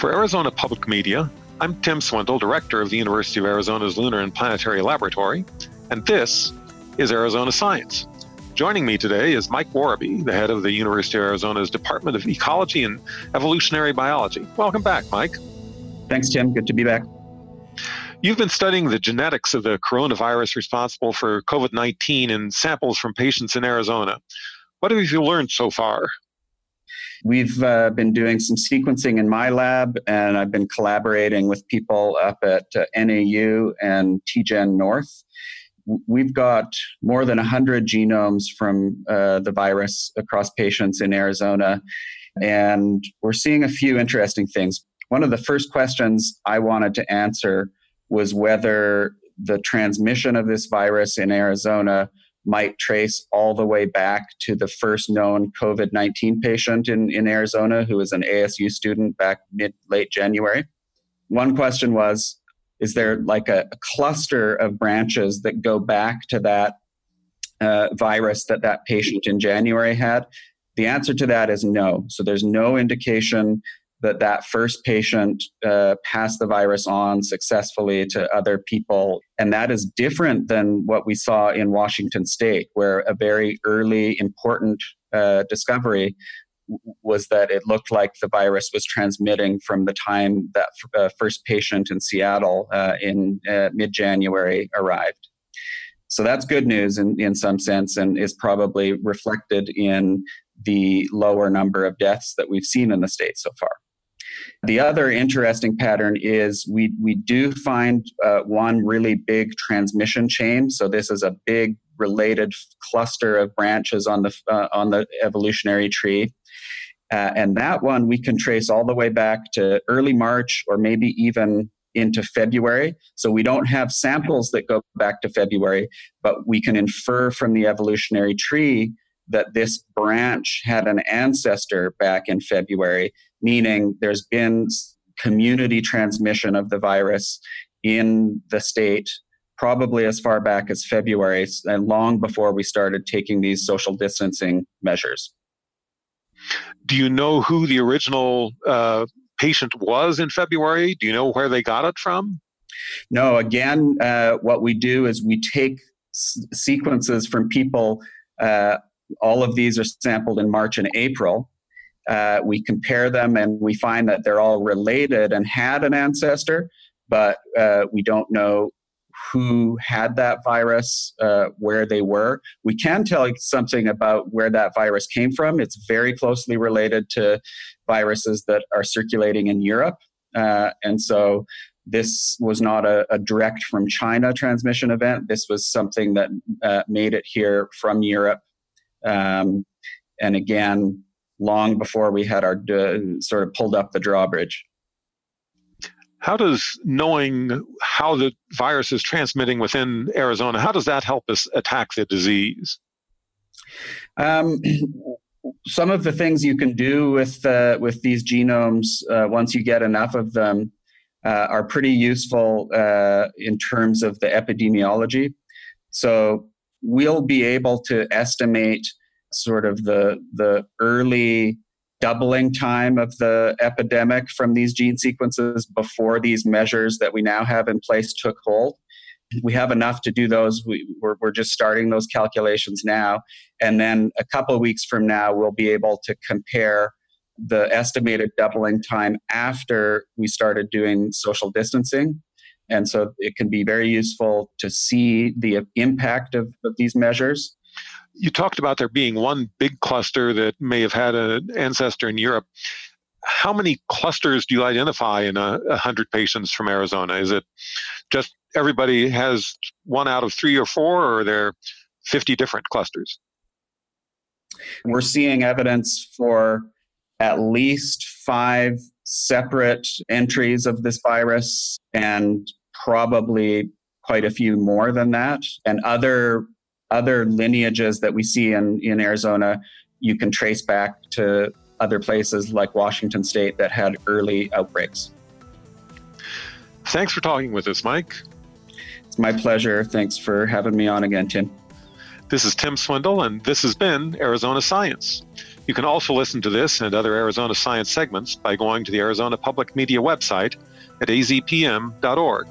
For Arizona Public Media, I'm Tim Swindle, Director of the University of Arizona's Lunar and Planetary Laboratory, and this is Arizona Science. Joining me today is Mike Worobey, the head of the University of Arizona's Department of Ecology and Evolutionary Biology. Welcome back, Mike. Thanks, Tim. Good to be back. You've been studying the genetics of the coronavirus responsible for COVID 19 in samples from patients in Arizona. What have you learned so far? We've uh, been doing some sequencing in my lab, and I've been collaborating with people up at uh, NAU and TGen North. We've got more than 100 genomes from uh, the virus across patients in Arizona, and we're seeing a few interesting things. One of the first questions I wanted to answer was whether the transmission of this virus in Arizona might trace all the way back to the first known COVID 19 patient in, in Arizona who was an ASU student back mid late January. One question was Is there like a, a cluster of branches that go back to that uh, virus that that patient in January had? The answer to that is no. So there's no indication that that first patient uh, passed the virus on successfully to other people. And that is different than what we saw in washington state where a very early important uh, discovery was that it looked like the virus was transmitting from the time that uh, first patient in seattle uh, in uh, mid-january arrived. So that's good news in, in some sense and is probably reflected in the lower number of deaths that we've seen in the state so far the other interesting pattern is we, we do find uh, one really big transmission chain. So this is a big related cluster of branches on the, uh, on the evolutionary tree. Uh, and that one we can trace all the way back to early March or maybe even into February. So we don't have samples that go back to February, but we can infer from the evolutionary tree that this branch had an ancestor back in February meaning there's been community transmission of the virus in the state probably as far back as February and long before we started taking these social distancing measures. Do you know who the original uh, patient was in February? Do you know where they got it from? No, again, uh, what we do is we take s- sequences from people. Uh, all of these are sampled in March and April uh, we compare them and we find that they're all related and had an ancestor, but uh, we don't know who had that virus, uh, where they were. We can tell something about where that virus came from. It's very closely related to viruses that are circulating in Europe. Uh, and so this was not a, a, direct from China transmission event. This was something that uh, made it here from Europe. Um, and again, long before we had our uh, sort of pulled up the drawbridge. How does knowing how the virus is transmitting within Arizona, how does that help us attack the disease? Um, some of the things you can do with uh, with these genomes uh, once you get enough of them uh, are pretty useful uh, in terms of the epidemiology. So we'll be able to estimate sort of the the early doubling time of the epidemic from these gene sequences before these measures that we now have in place took hold. We have enough to do those. We, are we're just starting those calculations now. And then a couple weeks from now, we'll be able to compare the estimated doubling time after we started doing social distancing. And so it can be very useful to see the impact of, of these measures you talked about there being one big cluster that may have had an ancestor in Europe. How many clusters do you identify in a, a hundred patients from Arizona? Is it just everybody has one out of three or four, or are there 50 different clusters? We're seeing evidence for at least five separate entries of this virus and probably quite a few more than that, and other other lineages that we see in, in Arizona, you can trace back to other places like Washington State that had early outbreaks. Thanks for talking with us, Mike. It's my pleasure. Thanks for having me on again, Tim. This is Tim Swindle, and this has been Arizona Science. You can also listen to this and other Arizona Science segments by going to the Arizona Public Media website at azpm.org.